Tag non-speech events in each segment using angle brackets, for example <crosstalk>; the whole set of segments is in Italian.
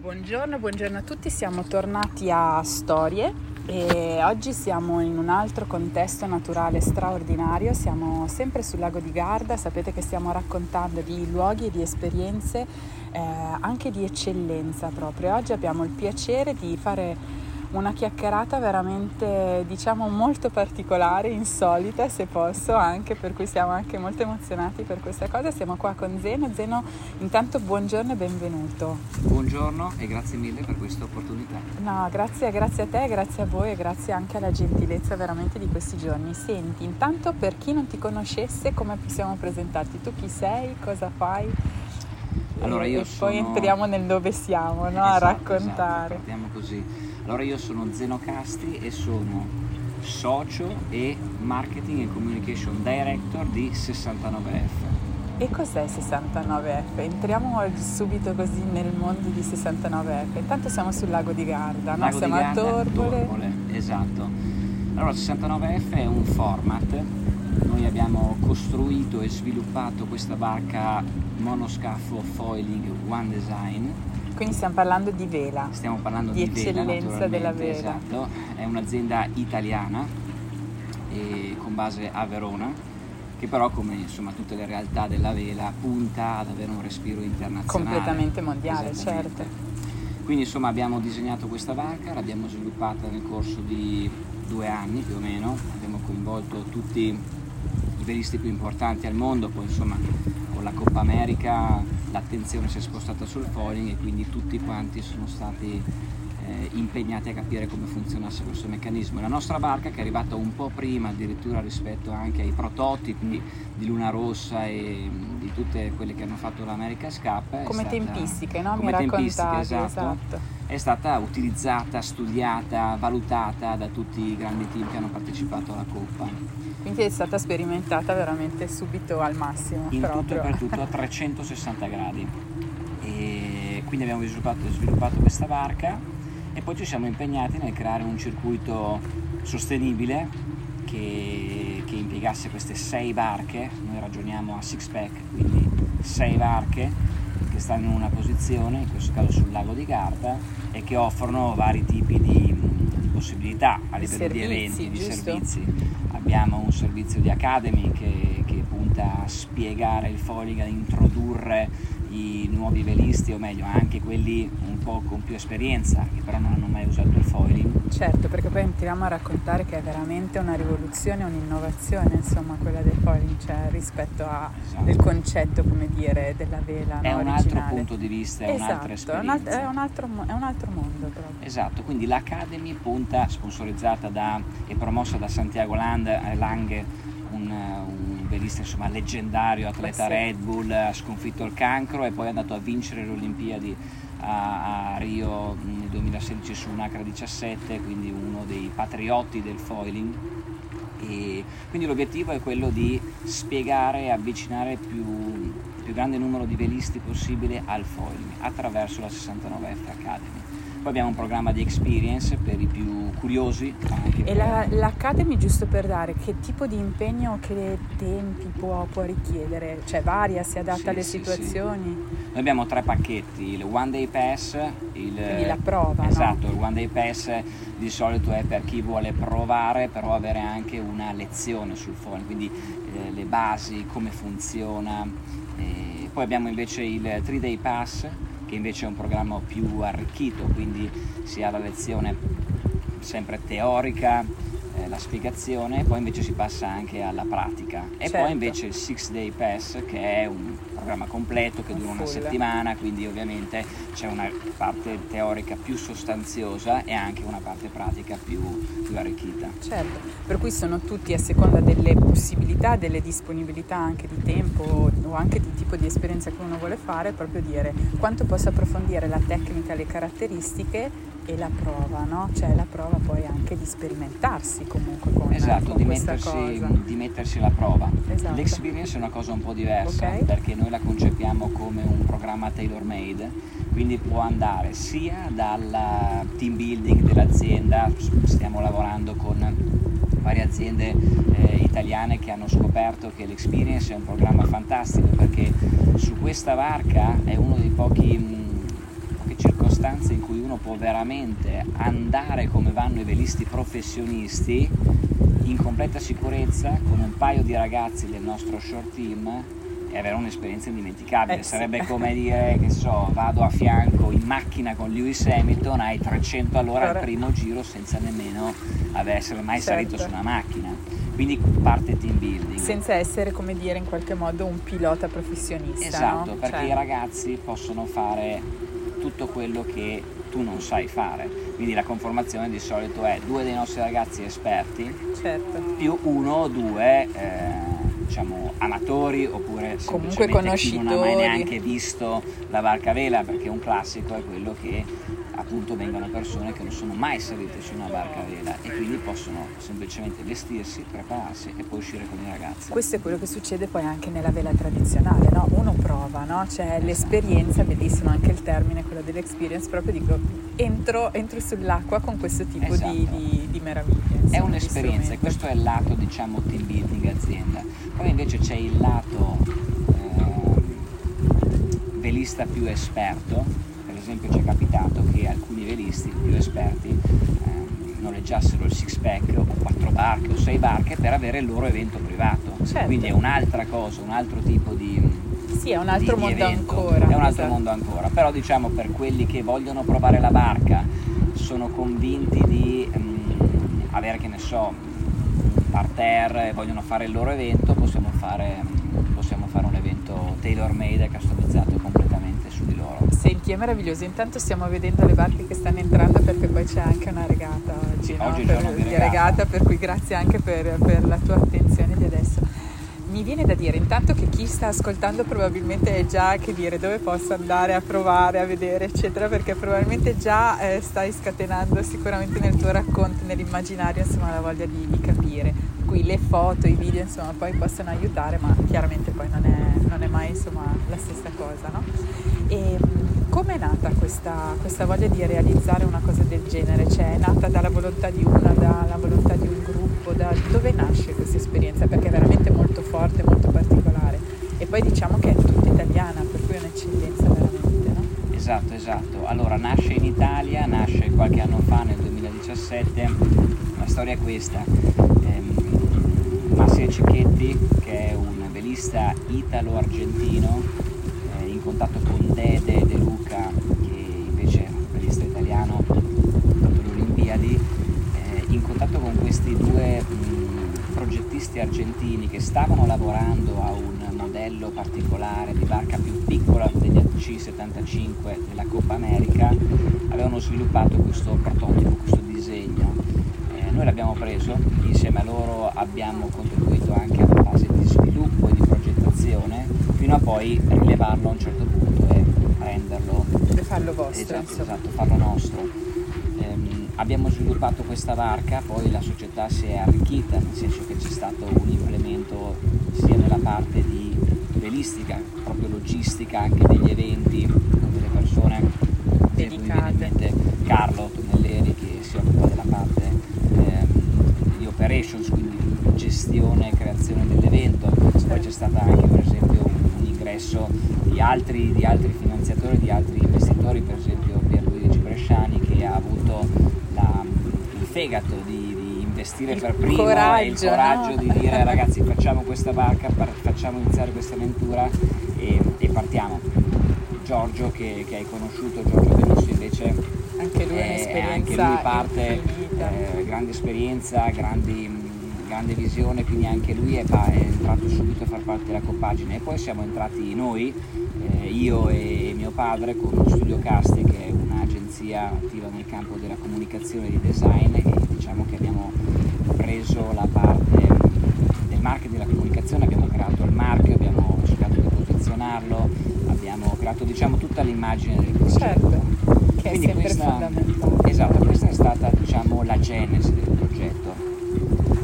Buongiorno, buongiorno a tutti, siamo tornati a Storie e oggi siamo in un altro contesto naturale straordinario, siamo sempre sul lago di Garda, sapete che stiamo raccontando di luoghi e di esperienze eh, anche di eccellenza proprio. Oggi abbiamo il piacere di fare una chiacchierata veramente diciamo molto particolare, insolita se posso anche, per cui siamo anche molto emozionati per questa cosa. Siamo qua con Zeno. Zeno, intanto buongiorno e benvenuto. Buongiorno e grazie mille per questa opportunità. No, grazie, grazie a te, grazie a voi e grazie anche alla gentilezza veramente di questi giorni. Senti, intanto per chi non ti conoscesse, come possiamo presentarti? Tu chi sei? Cosa fai? Allora io e sono... poi entriamo nel dove siamo, no? esatto, a raccontare. Esatto, partiamo così. Allora io sono Zeno Castri e sono socio e marketing e communication director di 69F. E cos'è 69F? Entriamo subito così nel mondo di 69F. Intanto siamo sul lago di Garda, no? Lago siamo di a Garda, Torbole. Torbole. Esatto. Allora 69F è un format. Abbiamo costruito e sviluppato questa barca monoscafo foiling One Design quindi stiamo parlando di vela. Stiamo parlando di, di eccellenza vela, della vela. Esatto, è un'azienda italiana con base a Verona che però come insomma tutte le realtà della vela punta ad avere un respiro internazionale. Completamente mondiale, certo. Quindi insomma abbiamo disegnato questa barca, l'abbiamo sviluppata nel corso di due anni più o meno, abbiamo coinvolto tutti i velisti più importanti al mondo, poi insomma con la Coppa America l'attenzione si è spostata sul foiling e quindi tutti quanti sono stati eh, impegnati a capire come funzionasse questo meccanismo. La nostra barca che è arrivata un po' prima addirittura rispetto anche ai prototipi di Luna Rossa e mm, di tutte quelle che hanno fatto l'America Cup. Come stata, tempistiche, no? Come Mi raccontavi, esatto, esatto. È stata utilizzata, studiata, valutata da tutti i grandi team che hanno partecipato alla Coppa. Quindi è stata sperimentata veramente subito al massimo. In proprio. tutto e per tutto a <laughs> 360 gradi. E quindi abbiamo sviluppato, sviluppato questa barca e poi ci siamo impegnati nel creare un circuito sostenibile che, che impiegasse queste sei barche, noi ragioniamo a six pack, quindi sei barche che stanno in una posizione, in questo caso sul lago di Garda, e che offrono vari tipi di, di possibilità a livello di, di eventi, di giusto? servizi. Abbiamo un servizio di Academy che, che punta a spiegare il foiling, a introdurre i nuovi velisti, o meglio anche quelli po' con più esperienza, che però non hanno mai usato il foiling. Certo, perché poi entriamo a raccontare che è veramente una rivoluzione, un'innovazione, insomma, quella del foiling, cioè rispetto al Esatto. concetto, come dire, della vela È no, un altro originale. punto di vista, è un'altra Esatto, è un, alt- esperienza. è un altro, è un altro mondo proprio. Esatto, quindi l'Academy punta, sponsorizzata da, e promossa da Santiago Land, eh, Lange, un, un velista insomma, leggendario, atleta Beh, sì. Red Bull, ha sconfitto il cancro e poi è andato a vincere le Olimpiadi a, a Rio nel 2016 su un H17, quindi uno dei patriotti del foiling. E quindi l'obiettivo è quello di spiegare e avvicinare più, più grande numero di velisti possibile al foiling attraverso la 69F Academy. Poi abbiamo un programma di experience per i più curiosi. E per- la- l'Academy, giusto per dare, che tipo di impegno, che tempi può, può richiedere? Cioè varia, si adatta Sì, alle sì, situazioni? Noi abbiamo tre pacchetti, il One Day Pass, il, Quindi la prova, no? Esatto, il One Day Pass di solito è per chi vuole provare, però avere anche una lezione sul foiling, quindi eh, le basi, come funziona. E poi abbiamo invece il 3 Day Pass, che invece è un programma più arricchito, quindi si ha la lezione sempre teorica, eh, la spiegazione, poi invece si passa anche alla pratica. E Certo. poi invece il Six Day Pass, che è un programma completo che dura una settimana, quindi ovviamente c'è una parte teorica più sostanziosa e anche una parte pratica più, più arricchita. Certo, per cui sono tutti a seconda delle possibilità, delle disponibilità anche di tempo o anche di tipo di esperienza che uno vuole fare, proprio dire quanto posso approfondire la tecnica, le caratteristiche e la prova, no? Cioè la prova poi anche di sperimentarsi comunque con, Esatto, con di questa mettersi, cosa. di mettersi alla prova. Esatto. L'experience è una cosa un po' diversa Ok. perché noi la concepiamo come un programma tailor made, quindi può andare sia dal team building dell'azienda, stiamo lavorando con varie aziende eh, italiane che hanno scoperto che l'experience è un programma fantastico perché su questa barca è uno dei pochi mh, poche circostanze può veramente andare come vanno i velisti professionisti in completa sicurezza con un paio di ragazzi del nostro short team e avere un'esperienza indimenticabile. Eh, sì. Sarebbe come dire che so, vado a fianco in macchina con Lewis Hamilton ai 300 all'ora al primo giro senza nemmeno aver essere mai Certo. salito su una macchina. Quindi parte team building. Senza essere, come dire, in qualche modo un pilota professionista. Esatto, no? perché Cioè, i ragazzi possono fare tutto quello che tu non sai fare. Quindi la conformazione di solito è due dei nostri ragazzi esperti Certo. più uno o due eh, diciamo amatori oppure Comunque chi non ha mai neanche visto la barca a vela perché un classico è quello che appunto vengono persone che non sono mai salite su una barca a vela e quindi possono semplicemente vestirsi, prepararsi e poi uscire con i ragazzi. Questo è quello che succede poi anche nella vela tradizionale, no? Uno prova, no? C'è l'esperienza, bellissimo anche il termine, quello dell'experience, proprio dico, entro, entro sull'acqua con questo tipo Esatto. di, di- di meraviglie. È un'esperienza e questo è il lato diciamo team building azienda. Poi invece c'è il lato ehm, velista più esperto, per esempio ci è capitato che alcuni velisti più esperti ehm, noleggiassero il six pack o quattro barche o sei barche per avere il loro evento privato. Certo. Quindi è un'altra cosa, un altro tipo di, Sì, è un altro di- di mondo evento. ancora. È un altro esatto. mondo ancora, però diciamo per quelli che vogliono provare la barca, sono convinti di mm, avere, che ne so, un parterre e vogliono fare il loro evento, possiamo fare, possiamo fare un evento tailor made e customizzato completamente su di loro. Senti, è meraviglioso. Intanto stiamo vedendo le barche che stanno entrando perché poi c'è anche una regata oggi, no? Oggi è Per- giorno di di regata. regata, per cui grazie anche per, per la tua attenzione di adesso. Mi viene da dire intanto che chi sta ascoltando probabilmente è già che dire dove posso andare a provare, a vedere, eccetera, perché probabilmente già eh, stai scatenando sicuramente nel tuo racconto, nell'immaginario, insomma, la voglia di, di capire. Per cui le foto, i video, insomma, poi possono aiutare, ma chiaramente poi non è, non è mai insomma, la stessa cosa, no? E nata questa, questa voglia di realizzare una cosa del genere? Cioè è nata dalla volontà di una, dalla volontà di un gruppo? Da dove nasce questa esperienza? Perché è veramente molto forte, molto particolare. E poi diciamo che è tutta italiana, per cui è un'eccellenza veramente, no? Esatto, esatto. Allora nasce in Italia, nasce qualche anno fa nel 2017. La storia è questa. Ehm, Massimo Cicchetti, che è un velista italo-argentino, eh, in contatto con Dede De Luca, che invece è un velista italiano, ha fatto le Olimpiadi, eh, in contatto con questi due mh, progettisti argentini che stavano lavorando a un modello particolare di barca più piccola degli AC75 della Coppa America, avevano sviluppato questo prototipo, questo disegno. Eh, noi l'abbiamo preso, insieme a loro abbiamo contribuito anche alla fase di sviluppo e di progettazione, fino a poi rilevarlo a un certo punto e renderlo E farlo vostro, Esatto, esatto, farlo nostro. Abbiamo sviluppato questa barca, poi la società si è arricchita, nel senso che c'è stato un implemento sia nella parte di velistica, proprio logistica, anche degli eventi, delle persone, mente Carlo Tonelleri che si occupa della parte ehm, di operations, quindi gestione e creazione dell'evento, poi c'è stata anche per esempio un, un ingresso di altri, di altri finanziatori, di altri investitori, per esempio Pierluigi Bresciani che ha avuto la- il fegato di, di investire Il per primo e il coraggio, coraggio no? di dire ragazzi facciamo questa barca, facciamo iniziare questa avventura e, e partiamo. Giorgio che, che hai conosciuto, Giorgio Venusto invece Anche lui è eh, anche lui parte, eh, grande esperienza, grandi, grande visione, quindi anche lui è, è entrato subito a far parte della compagine e poi siamo entrati noi, eh, io e mio padre con Studio Casti che è un'agenzia attiva nel campo della comunicazione e di design e diciamo che abbiamo preso la parte del marketing e della comunicazione, abbiamo creato il marchio, abbiamo cercato di posizionarlo, abbiamo creato diciamo tutta l'immagine del progetto. Certo, che è Quindi sempre questa- fondamentale. Esatto, questa è stata diciamo, la genesi del progetto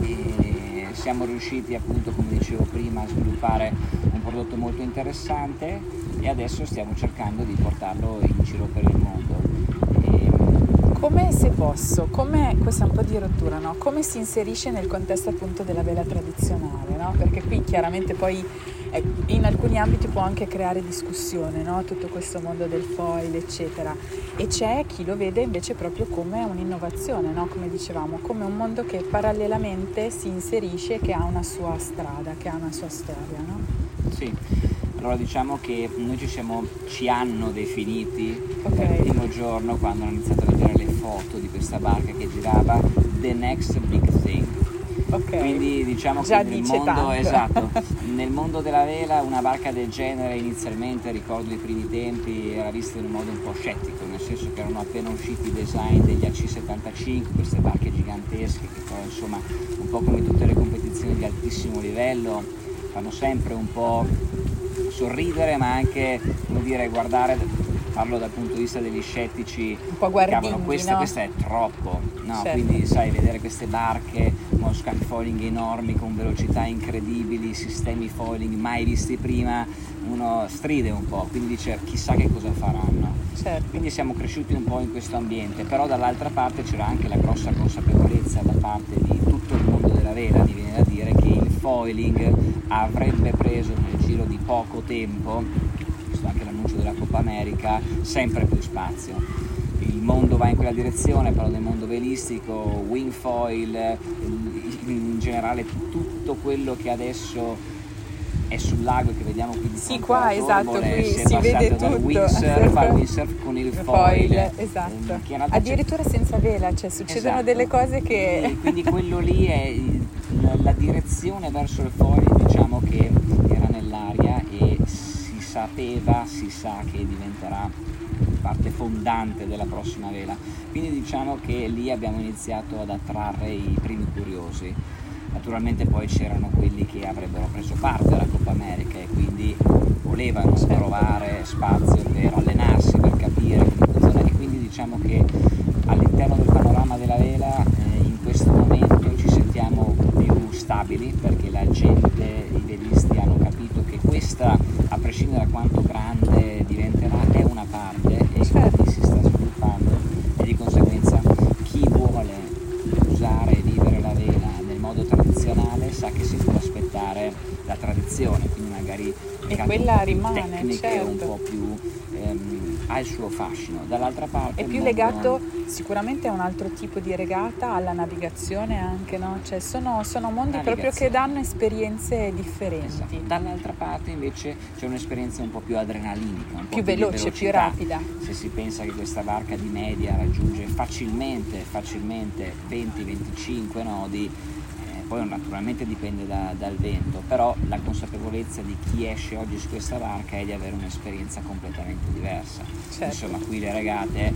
e siamo riusciti appunto come dicevo prima a sviluppare un prodotto molto interessante e adesso stiamo cercando di portarlo in giro per il mondo. Come se posso, come, questa un po' di rottura, no? come si inserisce nel contesto appunto della vela tradizionale, no? perché qui chiaramente poi in alcuni ambiti può anche creare discussione, no? tutto questo mondo del foil, eccetera. E c'è chi lo vede invece proprio come un'innovazione, no? come dicevamo, come un mondo che parallelamente si inserisce, che ha una sua strada, che ha una sua storia. Sì, allora diciamo che noi ci, siamo, ci hanno definiti okay. il primo giorno quando hanno iniziato a vedere le foto di questa barca che girava The Next Big Thing. Okay. Quindi diciamo Già che nel mondo, esatto, <laughs> nel mondo, della vela una barca del genere inizialmente, ricordo i primi tempi, era vista in un modo un po' scettico, nel senso che erano appena usciti i design degli AC75, queste barche gigantesche che poi insomma un po' come tutte le competizioni di altissimo livello fanno sempre un po' sorridere ma anche come dire guardare parlo dal punto di vista degli scettici un po' cavolo, questa, no? questa è troppo no? Certo. quindi sai vedere queste barche con foiling enormi con velocità incredibili sistemi foiling mai visti prima uno stride un po' quindi dice chissà che cosa faranno certo. quindi siamo cresciuti un po' in questo ambiente però dall'altra parte c'era anche la grossa consapevolezza da parte di tutto il mondo della vela mi viene da dire che il foiling avrebbe preso giro di poco tempo visto anche l'annuncio della Coppa America, sempre più spazio. Il mondo va in quella direzione, parlo del mondo velistico, wingfoil, in generale tutto quello che adesso è sul lago che vediamo qui di Sì, qua esatto, qui si, vede tutto. Dal windsurf al <laughs> windsurf con il foil. foil esatto. Addirittura c'è... senza vela, cioè succedono esatto. delle cose che... Quindi, quindi quello lì è la direzione verso il foil, diciamo che era nell'aria e sapeva, si sa che diventerà parte fondante della prossima vela. Quindi diciamo che lì abbiamo iniziato ad attrarre i primi curiosi. Naturalmente poi c'erano quelli che avrebbero preso parte alla Coppa America e quindi volevano trovare spazio per allenarsi, per capire e quindi diciamo che all'interno del panorama della vela eh, in questo momento ci sentiamo più stabili perché la gente, i velisti hanno capito che questa a prescindere da quanto grande diventerà, è una parte e certo. si sta sviluppando e di conseguenza chi vuole usare e vivere la vela nel modo tradizionale sa che si può aspettare la tradizione, quindi magari e quella rimane, tecniche certo. un po' più ehm, ha il suo fascino. Dall'altra parte è più mondo... legato sicuramente a un altro tipo di regata, alla navigazione anche, no? Cioè sono, sono mondi proprio che danno esperienze differenti. Esatto. Dall'altra parte invece c'è un'esperienza un po' più adrenalinica, un più po' veloce, più rapida. Se si pensa che questa barca di media raggiunge facilmente, facilmente 20-25 nodi, poi naturalmente dipende da, dal vento, però la consapevolezza di chi esce oggi su questa barca è di avere un'esperienza completamente diversa. Certo. Insomma, qui le regate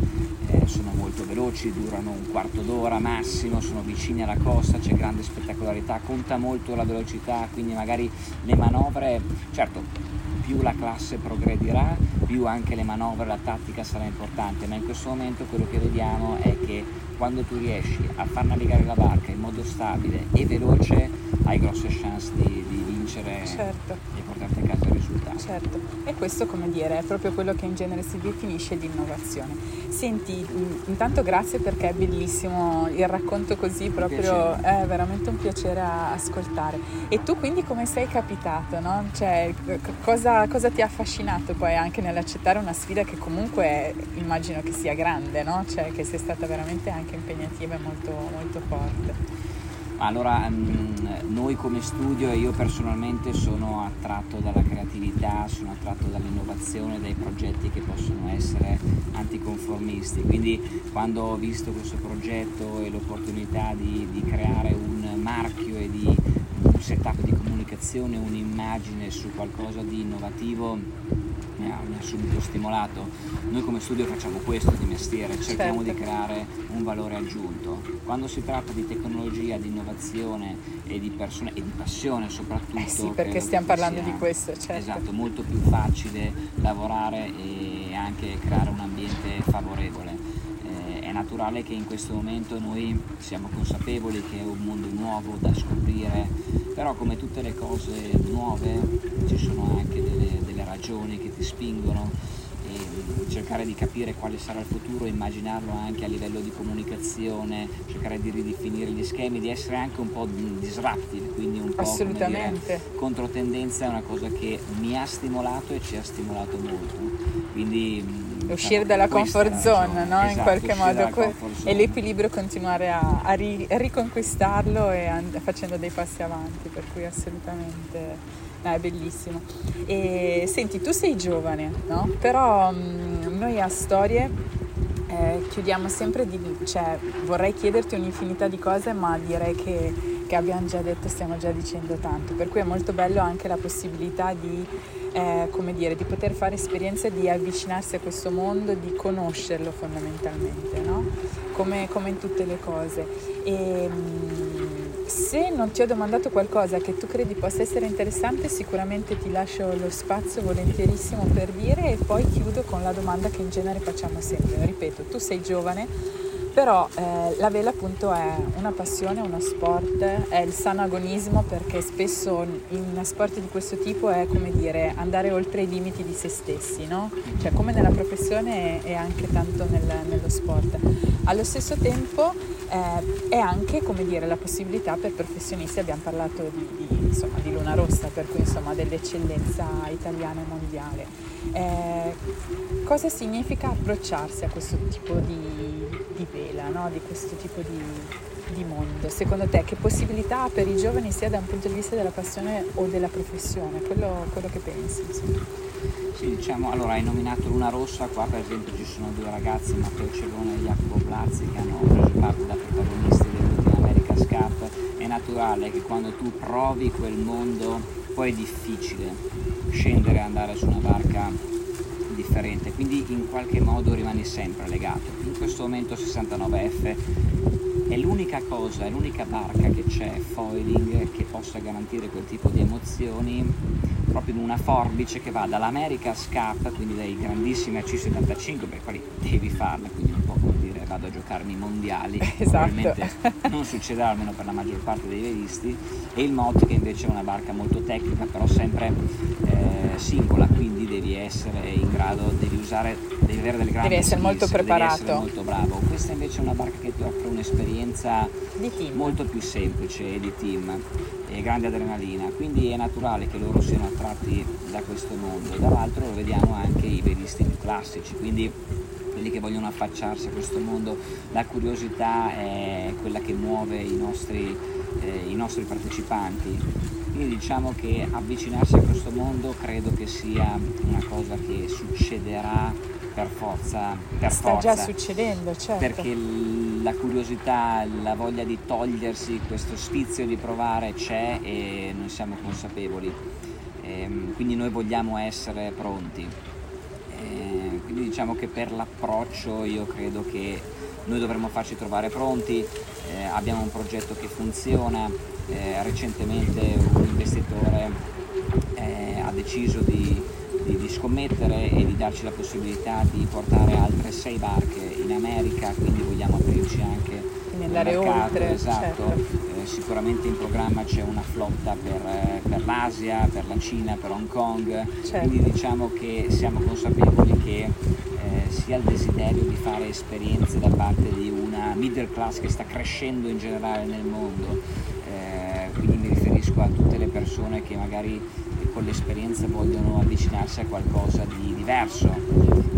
eh, sono molto veloci, durano un quarto d'ora massimo, sono vicine alla costa, c'è grande spettacolarità, conta molto la velocità, quindi magari le manovre, certo, più la classe progredirà, più anche le manovre, la tattica sarà importante, ma in questo momento quello che vediamo è che quando tu riesci a far navigare la barca in modo stabile e veloce hai grosse chance di, di vincere certo. e portarti a casa. Certo, e questo come dire è proprio quello che in genere si definisce di innovazione. Senti, intanto grazie perché è bellissimo il racconto così, proprio è veramente un piacere ascoltare. E tu quindi come sei capitato? No? Cioè, cosa, cosa, ti ha affascinato poi anche nell'accettare una sfida che comunque immagino che sia grande, no? cioè, che sia stata veramente anche impegnativa e molto, molto forte? Allora, um, noi come studio e io personalmente sono attratto dalla creatività, sono attratto dall'innovazione, dai progetti che possono essere anticonformisti. Quindi quando ho visto questo progetto e l'opportunità di, di creare un marchio e di un setup di comunicazione, un'immagine su qualcosa di innovativo, mi ha, mi ha, subito stimolato. Noi come studio facciamo questo di mestiere, cerchiamo certo. di creare un valore aggiunto. Quando si tratta di tecnologia, di innovazione e di persone e di passione soprattutto. Eh sì, perché stiamo parlando di questo, certo. Esatto, molto più facile lavorare e anche creare un ambiente favorevole naturale che in questo momento noi siamo consapevoli che è un mondo nuovo da scoprire, però come tutte le cose nuove ci sono anche delle, delle ragioni che ti spingono e cercare di capire quale sarà il futuro, immaginarlo anche a livello di comunicazione, cercare di ridefinire gli schemi, di essere anche un po' disruptive, quindi un po'. Dire, controtendenza è una cosa che mi ha stimolato e ci ha stimolato molto. Quindi diciamo, uscire dalla comfort zone, no? esatto, in qualche modo, e l'equilibrio continuare a, a, ri, a riconquistarlo e a, facendo dei passi avanti, per cui assolutamente No, è bellissimo. E senti, tu sei giovane, no? Però mh, mm, noi a storie eh, chiudiamo sempre di... cioè vorrei chiederti un'infinità di cose, ma direi che, che abbiamo già detto, stiamo già dicendo tanto. Per cui è molto bello anche la possibilità di eh, come dire, di poter fare esperienze, di avvicinarsi a questo mondo, di conoscerlo fondamentalmente, no? come, come, in tutte le cose. E, mm, se non ti ho domandato qualcosa che tu credi possa essere interessante, sicuramente ti lascio lo spazio volentierissimo per dire e poi chiudo con la domanda che in genere facciamo sempre. Ripeto, tu sei giovane, però eh, la vela appunto è una passione, uno sport, è il sano agonismo perché spesso in sport di questo tipo è come dire andare oltre i limiti di se stessi, no? Cioè come nella professione e anche tanto nel, nello sport. Allo stesso tempo eh, è anche come dire la possibilità per professionisti, abbiamo parlato di, di, insomma, di Luna Rossa, per cui insomma dell'eccellenza italiana e mondiale. Eh, cosa significa approcciarsi a questo tipo di di vela, no? di questo tipo di, di, mondo. Secondo te che possibilità ha per i giovani sia da un punto di vista della passione o della professione? Quello, quello che pensi? Insomma. Sì, diciamo, allora hai nominato Luna Rossa, qua per esempio ci sono due ragazzi, Matteo Celone e Jacopo Blazzi, che hanno preso parte da protagonisti dell'ultima America's Cup. È naturale che quando tu provi quel mondo poi è difficile scendere e andare su una barca differente, quindi in qualche modo rimani sempre legato. In questo momento 69F è l'unica cosa, è l'unica barca che c'è foiling che possa garantire quel tipo di emozioni proprio in una forbice che va dall'America's Cup, quindi dai grandissimi AC75 per i quali devi farla, quindi non può dire vado a giocarmi i mondiali, <laughs> esatto. probabilmente non succederà almeno per la maggior parte dei velisti, e il MOT che invece è una barca molto tecnica però sempre eh, singola, quindi devi essere in grado, devi usare, devi avere delle grandi Devi essere skills, molto preparato. Essere molto bravo. Questa invece è una barca che ti offre un'esperienza molto più semplice di team e grande adrenalina, quindi è naturale che loro siano attratti da questo mondo. Dall'altro lo vediamo anche i velisti più classici, quindi quelli che vogliono affacciarsi a questo mondo, la curiosità è quella che muove i nostri, eh, i nostri partecipanti quindi diciamo che avvicinarsi a questo mondo credo che sia una cosa che succederà per forza. Per Sta forza, già succedendo, certo. Perché la curiosità, la voglia di togliersi questo sfizio di provare c'è e noi siamo consapevoli. E, ehm, quindi noi vogliamo essere pronti. E, ehm, quindi diciamo che per l'approccio io credo che noi dovremmo farci trovare pronti, eh, abbiamo un progetto che funziona, eh, recentemente un investitore eh, ha deciso di, di, di, scommettere e di darci la possibilità di portare altre sei barche in America, quindi vogliamo aprirci anche mercato, oltre. Esatto. Certo. Eh, sicuramente in programma c'è una flotta per, eh, per, l'Asia, per la Cina, per Hong Kong, certo. quindi diciamo che siamo consapevoli che sia il desiderio di fare esperienze da parte di una middle class che sta crescendo in generale nel mondo, eh, quindi mi riferisco a tutte le persone che magari con l'esperienza vogliono avvicinarsi a qualcosa di diverso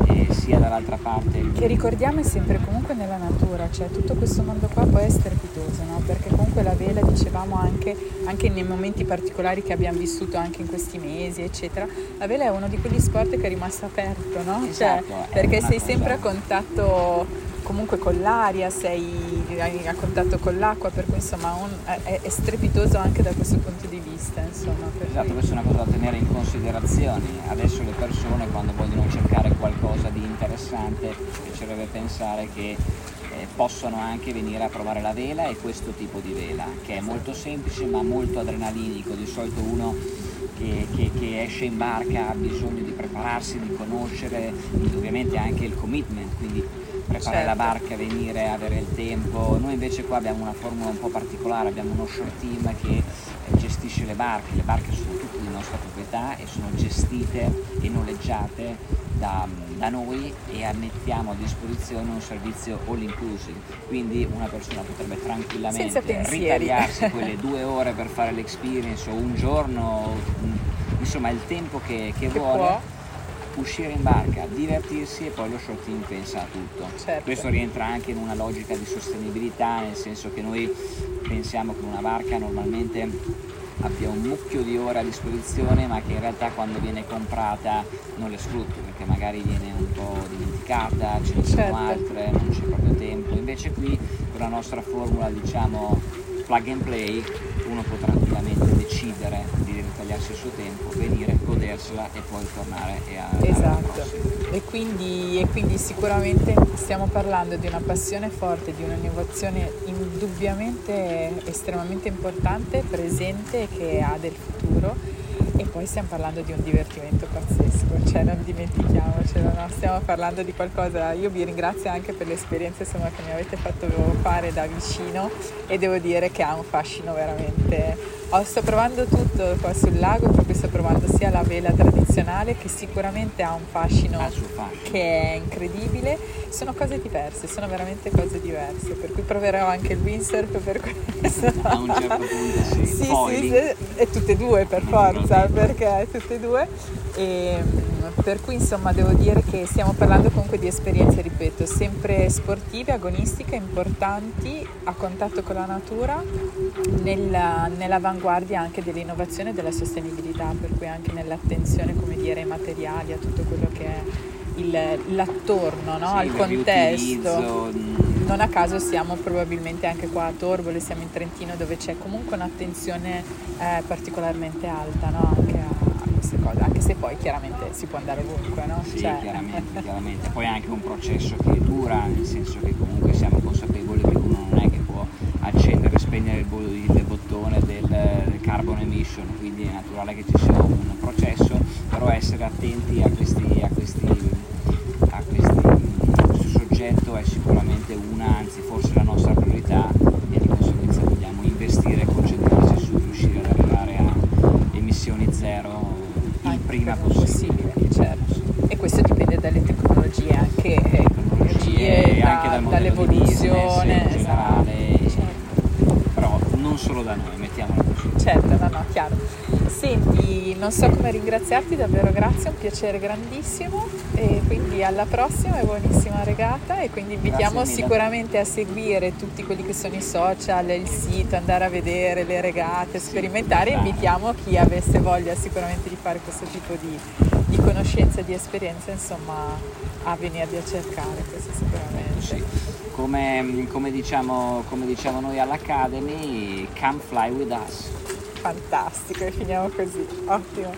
e sia dall'altra parte che ricordiamo è sempre comunque nella natura cioè tutto questo mondo qua poi è strepitoso no? perché comunque la vela dicevamo anche, anche nei momenti particolari che abbiamo vissuto anche in questi mesi eccetera la vela è uno di quegli sport che è rimasto aperto no? Esatto, cioè, perché sei cosa... sempre a contatto comunque con l'aria, sei a contatto con l'acqua, per cui insomma un, è, è, strepitoso anche da questo punto di vista. Insomma, esatto, questa è una cosa da tenere in considerazione. Adesso le persone quando vogliono cercare qualcosa di interessante piacerebbe pensare che eh, possono anche venire a provare la vela e questo tipo di vela, che è molto semplice ma molto adrenalinico. Di solito uno che, che, che, esce in barca ha bisogno di prepararsi, di conoscere, ovviamente anche il commitment, quindi preparare certo. la barca, venire, avere il tempo. Noi invece qua abbiamo una formula un po' particolare, abbiamo uno short team che gestisce le barche, le barche sono tutte in nostra proprietà e sono gestite e noleggiate da, da, noi e mettiamo a disposizione un servizio all inclusive, quindi una persona potrebbe tranquillamente ritagliarsi <laughs> quelle due ore per fare l'experience o un giorno, insomma il tempo che, che, che vuole. Può uscire in barca, divertirsi e poi lo short team pensa a tutto. Certo. Questo rientra anche in una logica di sostenibilità, nel senso che noi pensiamo che una barca normalmente abbia un mucchio di ore a disposizione ma che in realtà quando viene comprata non le sfrutti perché magari viene un po' dimenticata, ce ne sono certo. altre, non c'è proprio tempo. Invece qui con la nostra formula diciamo plug and play uno può tranquillamente decidere di ritagliarsi il suo tempo, venire, godersela e poi tornare e a Esatto, e quindi, e quindi sicuramente stiamo parlando di una passione forte, di un'innovazione indubbiamente estremamente importante, presente che ha del futuro. E poi stiamo parlando di un divertimento pazzesco, cioè non dimentichiamocelo, no? stiamo parlando di qualcosa, io vi ringrazio anche per l'esperienza insomma, che mi avete fatto fare da vicino e devo dire che ha un fascino veramente Oh, sto provando tutto qua sul lago, proprio sto provando sia la vela tradizionale che sicuramente ha un fascino, che è incredibile. Sono cose diverse, sono veramente cose diverse, per cui proverò anche il windsurf per questo. A un certo punto sì. sì, sì, sì, e tutte e due per forza, perché tutte e due. E, per cui insomma devo dire che stiamo parlando comunque di esperienze, ripeto, sempre sportive, agonistiche, importanti, a contatto con la natura, nella, nell'avanguardia anche dell'innovazione e della sostenibilità, per cui anche nell'attenzione come dire, ai materiali, a tutto quello che è il, l'attorno, no? sì, al contesto. Non a caso siamo probabilmente anche qua a Torbole, siamo in Trentino dove c'è comunque un'attenzione eh, particolarmente alta no? Queste cose, anche se poi chiaramente si può andare ovunque, no? Sì, cioè... chiaramente, <laughs> chiaramente. Poi è anche un processo che dura, nel senso che comunque siamo consapevoli che uno non è che può accendere e spegnere il, il bottone del, del, carbon emission, quindi è naturale che ci sia un processo, però essere attenti a questi, a questi, a questi, a questo soggetto è sicuramente una, anzi forse la nostra priorità e di conseguenza vogliamo investire e concentrarci su riuscire ad arrivare a emissioni zero prima possibile. Certo. E questo dipende dalle tecnologie anche, eh, tecnologie, da, anche dal dall'evoluzione. Business, generale, certo. Però non solo da noi, mettiamolo così. Certo, no, no, chiaro. Senti, non so come ringraziarti, davvero grazie, un piacere grandissimo e quindi alla prossima e buonissima regata e quindi invitiamo sicuramente a seguire tutti quelli che sono i social, il sito, andare a vedere le regate, sperimentare, invitiamo chi avesse voglia sicuramente di fare questo tipo di, di conoscenza, di esperienza, insomma, a venirvi a cercare, questo sicuramente. Sì. Come, come, diciamo, come diciamo noi all'Academy, come fly with us. Fantastico, e finiamo così, ottimo.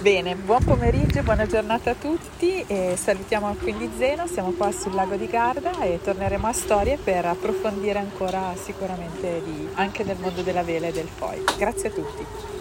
Bene, buon pomeriggio, buona giornata a tutti e salutiamo quindi Zeno, siamo qua sul lago di Garda e torneremo a storie per approfondire ancora sicuramente di, anche del mondo della vela e del foil. Grazie a tutti.